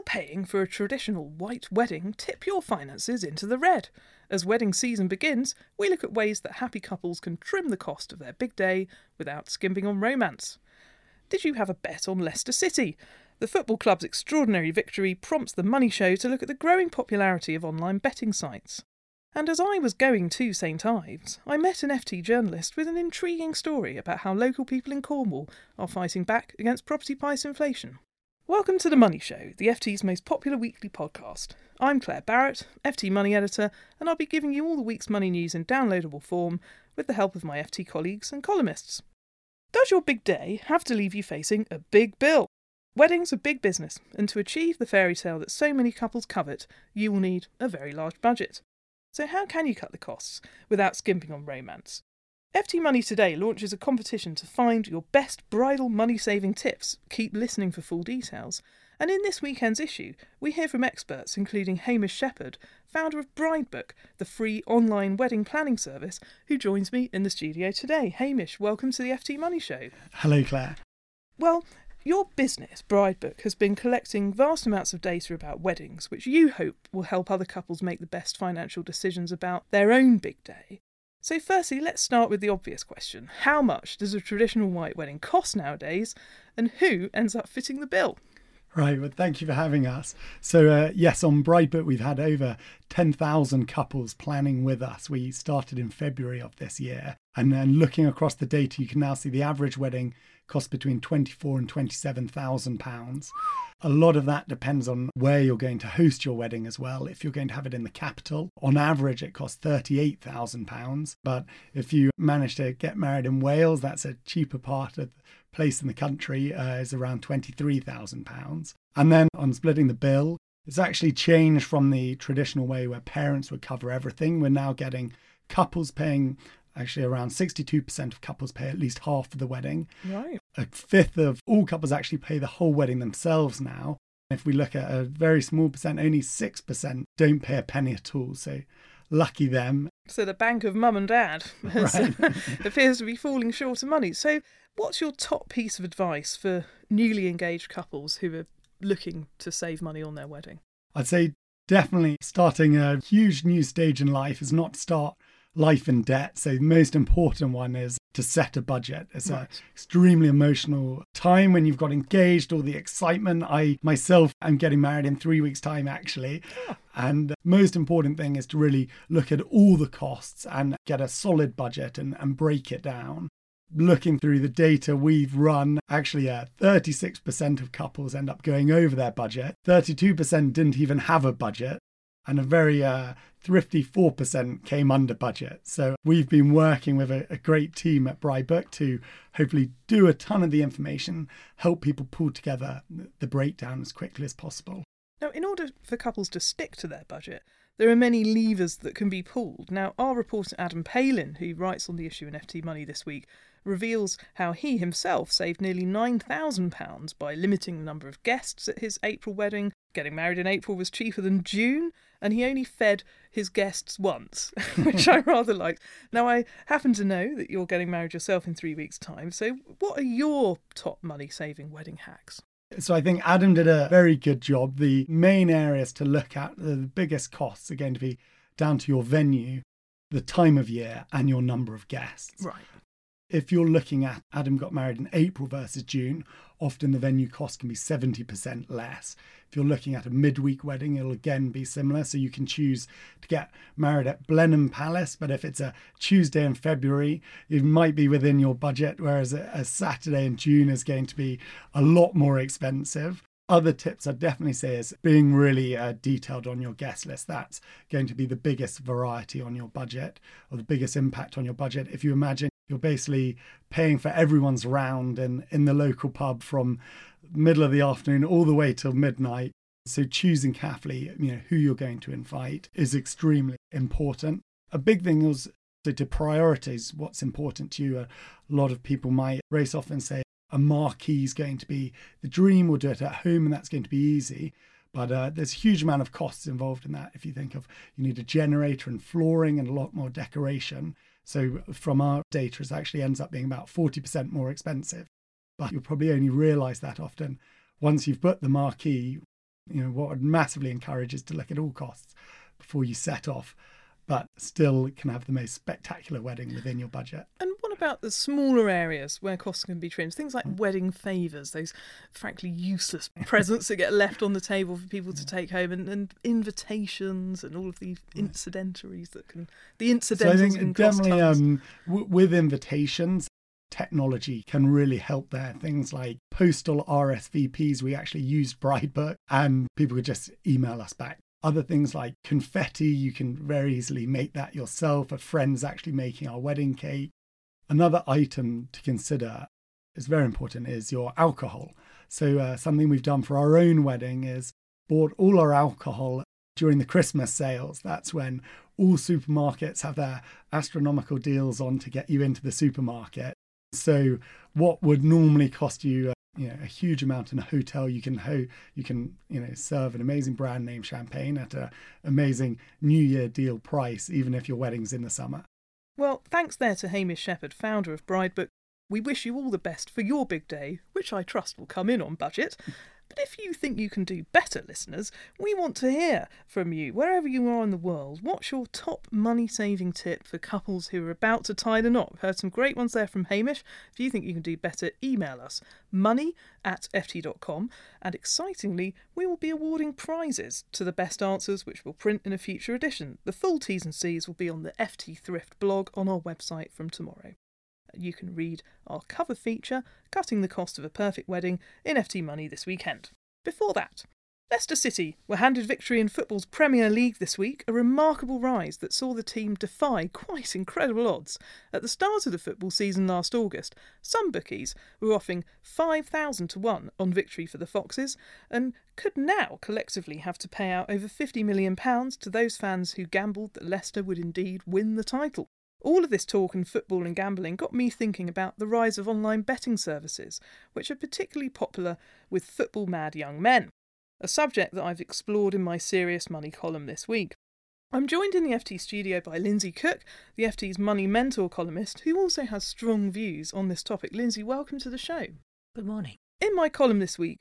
Will paying for a traditional white wedding tip your finances into the red? As wedding season begins, we look at ways that happy couples can trim the cost of their big day without skimping on romance. Did you have a bet on Leicester City? The football club's extraordinary victory prompts the Money Show to look at the growing popularity of online betting sites. And as I was going to St Ives, I met an FT journalist with an intriguing story about how local people in Cornwall are fighting back against property price inflation. Welcome to The Money Show, the FT's most popular weekly podcast. I'm Claire Barrett, FT Money Editor, and I'll be giving you all the week's money news in downloadable form with the help of my FT colleagues and columnists. Does your big day have to leave you facing a big bill? Weddings are big business, and to achieve the fairy tale that so many couples covet, you will need a very large budget. So, how can you cut the costs without skimping on romance? FT Money Today launches a competition to find your best bridal money saving tips. Keep listening for full details. And in this weekend's issue, we hear from experts including Hamish Shepherd, founder of Bridebook, the free online wedding planning service, who joins me in the studio today. Hamish, welcome to the FT Money Show. Hello, Claire. Well, your business, Bridebook, has been collecting vast amounts of data about weddings, which you hope will help other couples make the best financial decisions about their own big day. So, firstly, let's start with the obvious question How much does a traditional white wedding cost nowadays, and who ends up fitting the bill? Right, well, thank you for having us. So, uh, yes, on Bridebook, we've had over 10,000 couples planning with us. We started in February of this year. And then looking across the data, you can now see the average wedding costs between 24 and 27,000 pounds. A lot of that depends on where you're going to host your wedding as well. If you're going to have it in the capital, on average it costs 38,000 pounds. But if you manage to get married in Wales, that's a cheaper part of the place in the country, uh, is around 23,000 pounds. And then on splitting the bill, it's actually changed from the traditional way where parents would cover everything. We're now getting couples paying actually around 62% of couples pay at least half of the wedding. Right. A fifth of all couples actually pay the whole wedding themselves now. If we look at a very small percent, only 6% don't pay a penny at all. So lucky them. So, the bank of mum and dad has, Right. appears to be falling short of money. So, what's your top piece of advice for newly engaged couples who are looking to save money on their wedding? I'd say definitely starting a huge new stage in life is not to start life and debt. So the most important one is to set a budget. It's an extremely emotional time when you've got engaged, all the excitement. I myself am getting married in three weeks' time, actually. And the most important thing is to really look at all the costs and get a solid budget and, and break it down. Looking through the data we've run, actually, uh, 36% of couples end up going over their budget. 32% didn't even have a budget and a very uh, thrifty 4% came under budget. So we've been working with a, a great team at Bridebook to hopefully do a ton of the information, help people pull together the breakdown as quickly as possible. Now, in order for couples to stick to their budget, there are many levers that can be pulled. Now, our reporter Adam Palin, who writes on the issue in FT Money this week, reveals how he himself saved nearly £9,000 by limiting the number of guests at his April wedding. Getting married in April was cheaper than June, and he only fed his guests once, which I rather liked. Now, I happen to know that you're getting married yourself in three weeks' time, so what are your top money saving wedding hacks? So I think Adam did a very good job. The main areas to look at, the biggest costs are going to be down to your venue, the time of year, and your number of guests. Right. If you're looking at Adam got married in April versus June, often the venue cost can be 70% less. If you're looking at a midweek wedding, it'll again be similar. So you can choose to get married at Blenheim Palace, but if it's a Tuesday in February, it might be within your budget, whereas a, Saturday in June is going to be a lot more expensive. Other tips I'd definitely say is being really uh, detailed on your guest list. That's going to be the biggest variety on your budget or the biggest impact on your budget. If you imagine you're basically paying for everyone's round in, in the local pub from middle of the afternoon all the way till midnight. So choosing carefully, you know, who you're going to invite is extremely important. A big thing is to prioritize what's important to you. A lot of people might race off and say, a marquee is going to be the dream. We'll do it at home, and that's going to be easy. But uh, there's a huge amount of costs involved in that. If you think of you need a generator and flooring and a lot more decoration. So from our data, it actually ends up being about 40% more expensive. But you'll probably only realize that often once you've put the marquee. You know, what I'd massively encourage is to look at all costs before you set off but still can have the most spectacular wedding within your budget. And what about the smaller areas where costs can be trimmed? Things like wedding favours, those frankly useless presents that get left on the table for people to take home, and, and invitations and all of the incidentaries that can the incidentals. So I think definitely um, w- with invitations, technology can really help there. Things like postal RSVPs, we actually used Bridebook, and people could just email us back other things like confetti, you can very easily make that yourself. A friend's actually making our wedding cake. Another item to consider is very important is your alcohol. So uh, something we've done for our own wedding is bought all our alcohol during the Christmas sales. That's when all supermarkets have their astronomical deals on to get you into the supermarket. So what would normally cost you you know a huge amount in a hotel. You can ho- you can you know serve an amazing brand name champagne at a amazing new year deal price even if your wedding's in the summer. Well thanks there to hamish shepherd founder of bridebook. We wish you all the best for your big day which i trust will come in on budget but if you think you can do better, listeners, we want to hear from you. Wherever you are in the world, what's your top money saving tip for couples who are about to tie the knot? We've heard some great ones there from Hamish. If you think you can do better, email us money at ft.com. And excitingly, we will be awarding prizes to the best answers, which we'll print in a future edition. The full T's and C's will be on the FT Thrift blog on our website from tomorrow you can read our cover feature, Cutting the Cost of a Perfect Wedding, in FT Money this weekend. Before that, Leicester City were handed victory in football's Premier League this week, a remarkable rise that saw the team defy quite incredible odds. At the start of the football season last August, some bookies were offering 5,000 to 1 on victory for the Foxes and could now collectively have to pay out over £50 million to those fans who gambled that Leicester would indeed win the title. All of this talk and football and gambling got me thinking about the rise of online betting services, which are particularly popular with football mad young men, a subject that I've explored in my Serious Money column this week. I'm joined in the FT studio by Lindsay Cook, the FT's Money Mentor columnist, who also has strong views on this topic. Lindsay, welcome to the show. Good morning. In my column this week,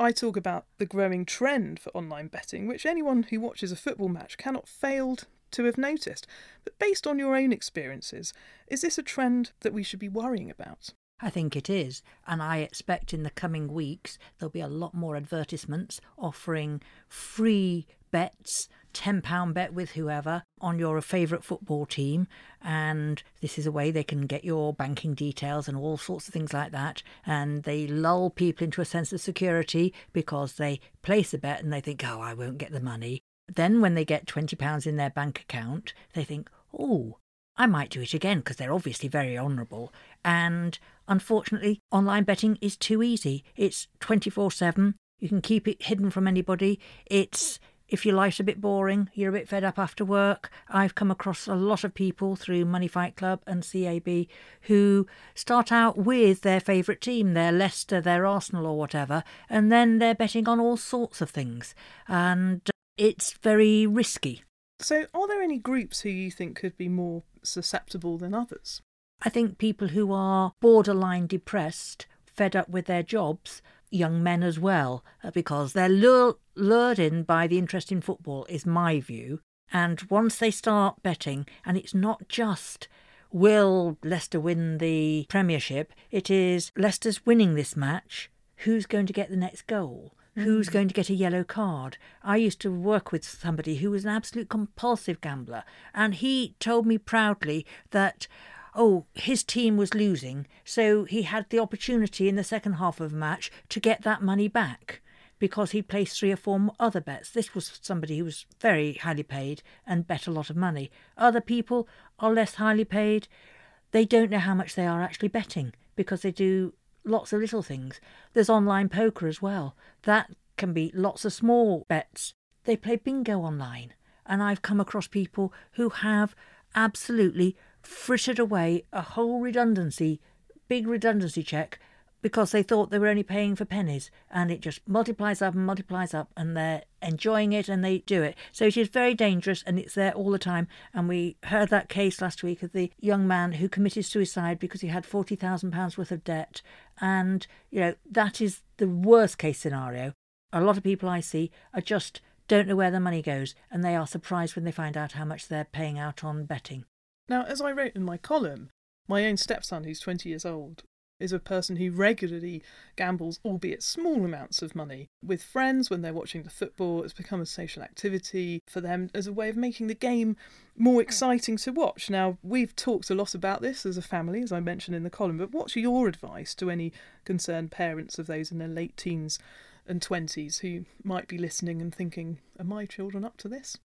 I talk about the growing trend for online betting, which anyone who watches a football match cannot fail to have noticed. But based on your own experiences, is this a trend that we should be worrying about? I think it is, and I expect in the coming weeks there'll be a lot more advertisements offering free bets, £10 bet with whoever on your favourite football team. And this is a way they can get your banking details and all sorts of things like that. And they lull people into a sense of security because they place a bet and they think, oh, I won't get the money. Then, when they get £20 in their bank account, they think, oh, I might do it again because they're obviously very honourable. And unfortunately, online betting is too easy. It's 24 7. You can keep it hidden from anybody. It's if your life's a bit boring, you're a bit fed up after work. I've come across a lot of people through Money Fight Club and CAB who start out with their favourite team, their Leicester, their Arsenal, or whatever, and then they're betting on all sorts of things. And it's very risky. So, are there any groups who you think could be more susceptible than others? I think people who are borderline depressed, fed up with their jobs, young men as well, uh, because they're lure- lured in by the interest in football, is my view. And once they start betting, and it's not just will Leicester win the Premiership? It is Leicester's winning this match. Who's going to get the next goal? Who's mm. going to get a yellow card? I used to work with somebody who was an absolute compulsive gambler, and he told me proudly that oh, his team was losing, so he had the opportunity in the second half of a match to get that money back because he placed three or four other bets. This was somebody who was very highly paid and bet a lot of money. Other people are less highly paid. They don't know how much they are actually betting because they do lots of little things. There's online poker as well. That can be lots of small bets. They play bingo online. And I've come across people who have absolutely frittered away a whole redundancy, big redundancy check because they thought they were only paying for pennies and it just multiplies up and multiplies up and they're enjoying it and they do it. So it is very dangerous and it's there all the time. And we heard that case last week of the young man who committed suicide because he had £40,000 worth of debt. And, you know, that is the worst case scenario. A lot of people I see are just don't know where the money goes and they are surprised when they find out how much they're paying out on betting. Now, as I wrote in my column, my own stepson, who's 20 years old, is a person who regularly gambles, albeit small amounts of money, with friends when they're watching the football. It's become a social activity for them as a way of making the game more hmm. exciting to watch. Now, we've talked a lot about this as a family, as I mentioned in the column, but what's your advice to any concerned parents of those in their late teens and 20s who might be listening and thinking, are my children up to this?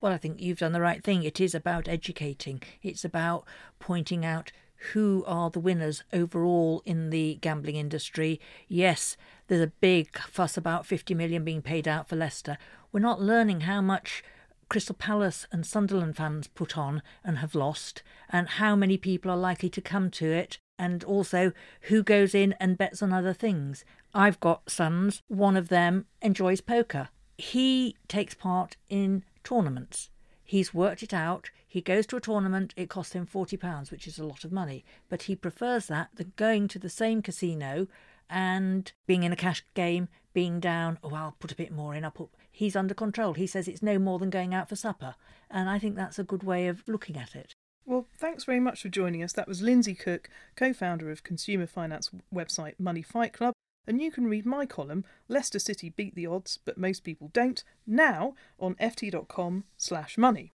Well, I think you've done the right thing. It is about educating, it's about pointing out who are the winners overall in the gambling industry. Yes, there's a big fuss about 50 million being paid out for Leicester. We're not learning how much Crystal Palace and Sunderland fans put on and have lost, and how many people are likely to come to it, and also who goes in and bets on other things. I've got sons, one of them enjoys poker. He takes part in tournaments. He's worked it out. He goes to a tournament, it costs him £40, which is a lot of money. But he prefers that than going to the same casino and being in a cash game, being down, oh, I'll put a bit more in, I'll put. He's under control. He says it's no more than going out for supper. And I think that's a good way of looking at it. Well, thanks very much for joining us. That was Lindsay Cook, co founder of consumer finance website Money Fight Club. And you can read my column, Leicester City beat the odds, but most people don't, now on ft.com slash money.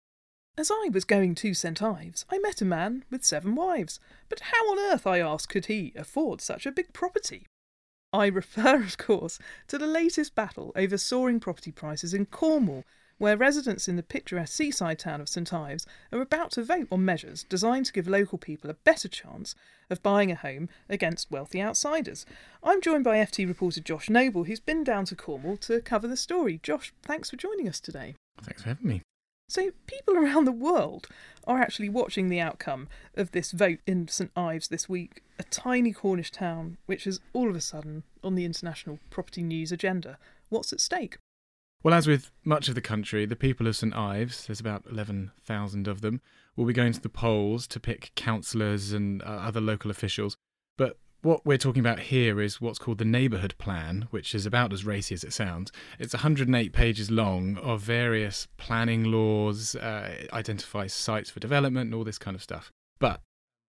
As I was going to St Ives, I met a man with seven wives. But how on earth, I asked, could he afford such a big property? I refer, of course, to the latest battle over soaring property prices in Cornwall, where residents in the picturesque seaside town of St Ives are about to vote on measures designed to give local people a better chance of buying a home against wealthy outsiders. I'm joined by FT reporter Josh Noble, who's been down to Cornwall to cover the story. Josh, thanks for joining us today. Thanks for having me. So, people around the world are actually watching the outcome of this vote in St Ives this week, a tiny Cornish town which is all of a sudden on the international property news agenda. What's at stake? Well, as with much of the country, the people of St Ives, there's about 11,000 of them, will be going to the polls to pick councillors and uh, other local officials. But what we're talking about here is what's called the Neighbourhood Plan, which is about as racy as it sounds. It's 108 pages long of various planning laws, uh, identifies sites for development, and all this kind of stuff. But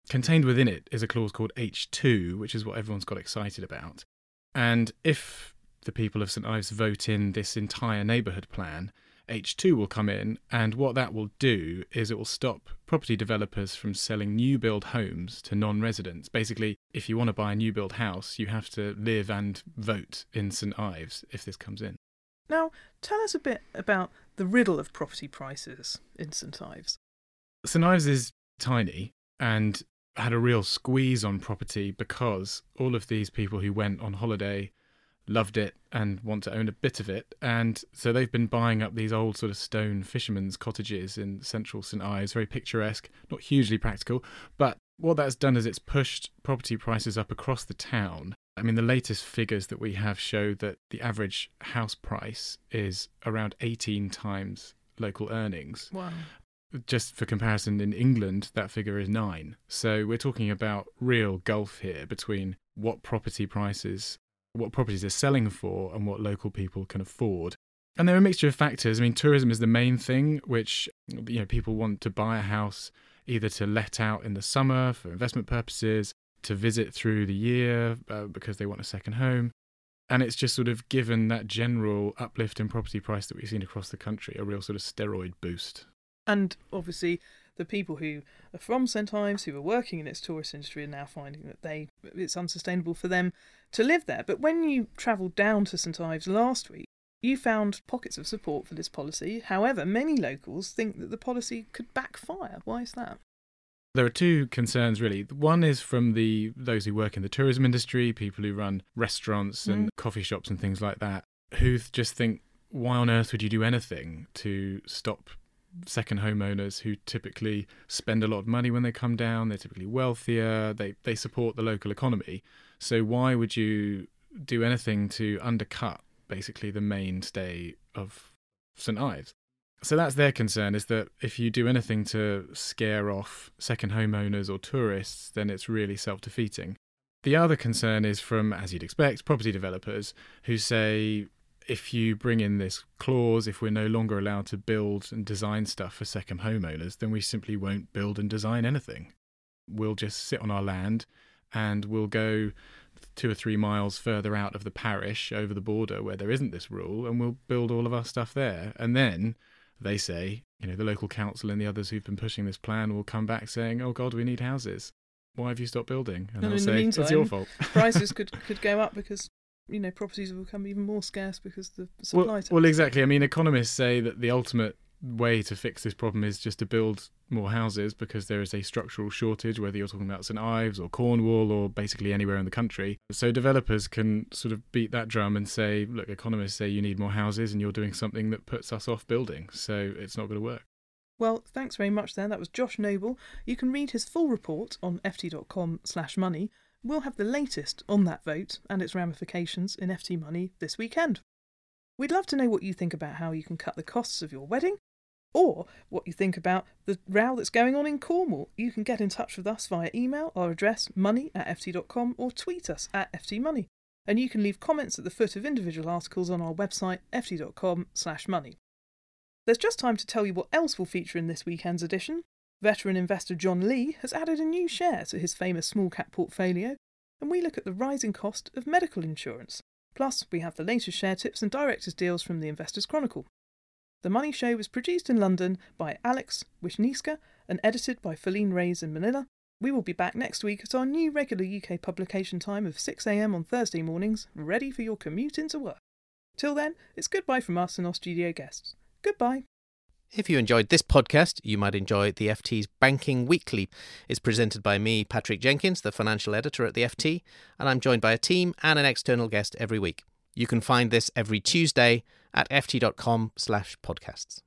contained within it is a clause called H2, which is what everyone's got excited about. And if the people of St Ives vote in this entire neighbourhood plan, H2 will come in, and what that will do is it will stop property developers from selling new build homes to non residents. Basically, if you want to buy a new build house, you have to live and vote in St Ives if this comes in. Now, tell us a bit about the riddle of property prices in St Ives. St Ives is tiny and had a real squeeze on property because all of these people who went on holiday loved it and want to own a bit of it. And so they've been buying up these old sort of stone fishermen's cottages in central St Ives, very picturesque, not hugely practical. But what that's done is it's pushed property prices up across the town. I mean, the latest figures that we have show that the average house price is around 18 times local earnings. Wow. Just for comparison, in England, that figure is nine. So we're talking about real gulf here between what property prices what properties are selling for and what local people can afford. And there are a mixture of factors. I mean, tourism is the main thing, which you know people want to buy a house either to let out in the summer for investment purposes, to visit through the year uh, because they want a second home. And it's just sort of given that general uplift in property price that we've seen across the country a real sort of steroid boost. And obviously, the people who are from St Ives who are working in its tourist industry are now finding that they it's unsustainable for them to live there. But when you travelled down to St Ives last week, you found pockets of support for this policy. However, many locals think that the policy could backfire. Why is that? There are two concerns really. One is from the those who work in the tourism industry, people who run restaurants and mm. coffee shops and things like that, who just think, why on earth would you do anything to stop second homeowners who typically spend a lot of money when they come down? They're typically wealthier. They they support the local economy. So why would you do anything to undercut basically the mainstay of St Ives? So that's their concern is that if you do anything to scare off second homeowners or tourists, then it's really self defeating. The other concern is from, as you'd expect, property developers who say if you bring in this clause, if we're no longer allowed to build and design stuff for second homeowners, then we simply won't build and design anything. We'll just sit on our land and we'll go two or three miles further out of the parish over the border where there isn't this rule and we'll build all of our stuff there. And then they say, you know, the local council and the others who've been pushing this plan will come back saying, "Oh God, we need houses. Why have you stopped building?" And, and I'll say, meantime, "It's your fault." prices could could go up because you know properties will become even more scarce because the supply. Well, well, exactly. I mean, economists say that the ultimate way to fix this problem is just to build more houses because there is a structural shortage, whether you're talking about St Ives or Cornwall or basically anywhere in the country. So developers can sort of beat that drum and say, look, economists say you need more houses and you're doing something that puts us off building. So it's not going to work. Well, thanks very much then. That was Josh Noble. You can read his full report on ft.com slash money. We'll have the latest on that vote and its ramifications in FT Money this weekend. We'd love to know what you think about how you can cut the costs of your wedding or what you think about the row that's going on in Cornwall. You can get in touch with us via email, our address money at ft.com, or tweet us at ftmoney. And you can leave comments at the foot of individual articles on our website ft.com slash money. There's just time to tell you what else will feature in this weekend's edition. Veteran investor John Lee has added a new share to his famous small cap portfolio, and we look at the rising cost of medical insurance. Plus, we have the latest share tips and directors' deals from the Investors Chronicle. The Money Show was produced in London by Alex Wisniewska and edited by Feline Reyes in Manila. We will be back next week at our new regular UK publication time of 6am on Thursday mornings, ready for your commute into work. Till then, it's goodbye from us and our studio guests. Goodbye. If you enjoyed this podcast, you might enjoy the FT's Banking Weekly. It's presented by me, Patrick Jenkins, the financial editor at the FT, and I'm joined by a team and an external guest every week. You can find this every Tuesday at ft.com slash podcasts.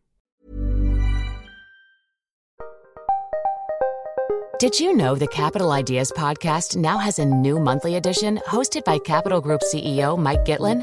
Did you know the Capital Ideas podcast now has a new monthly edition hosted by Capital Group CEO Mike Gitlin?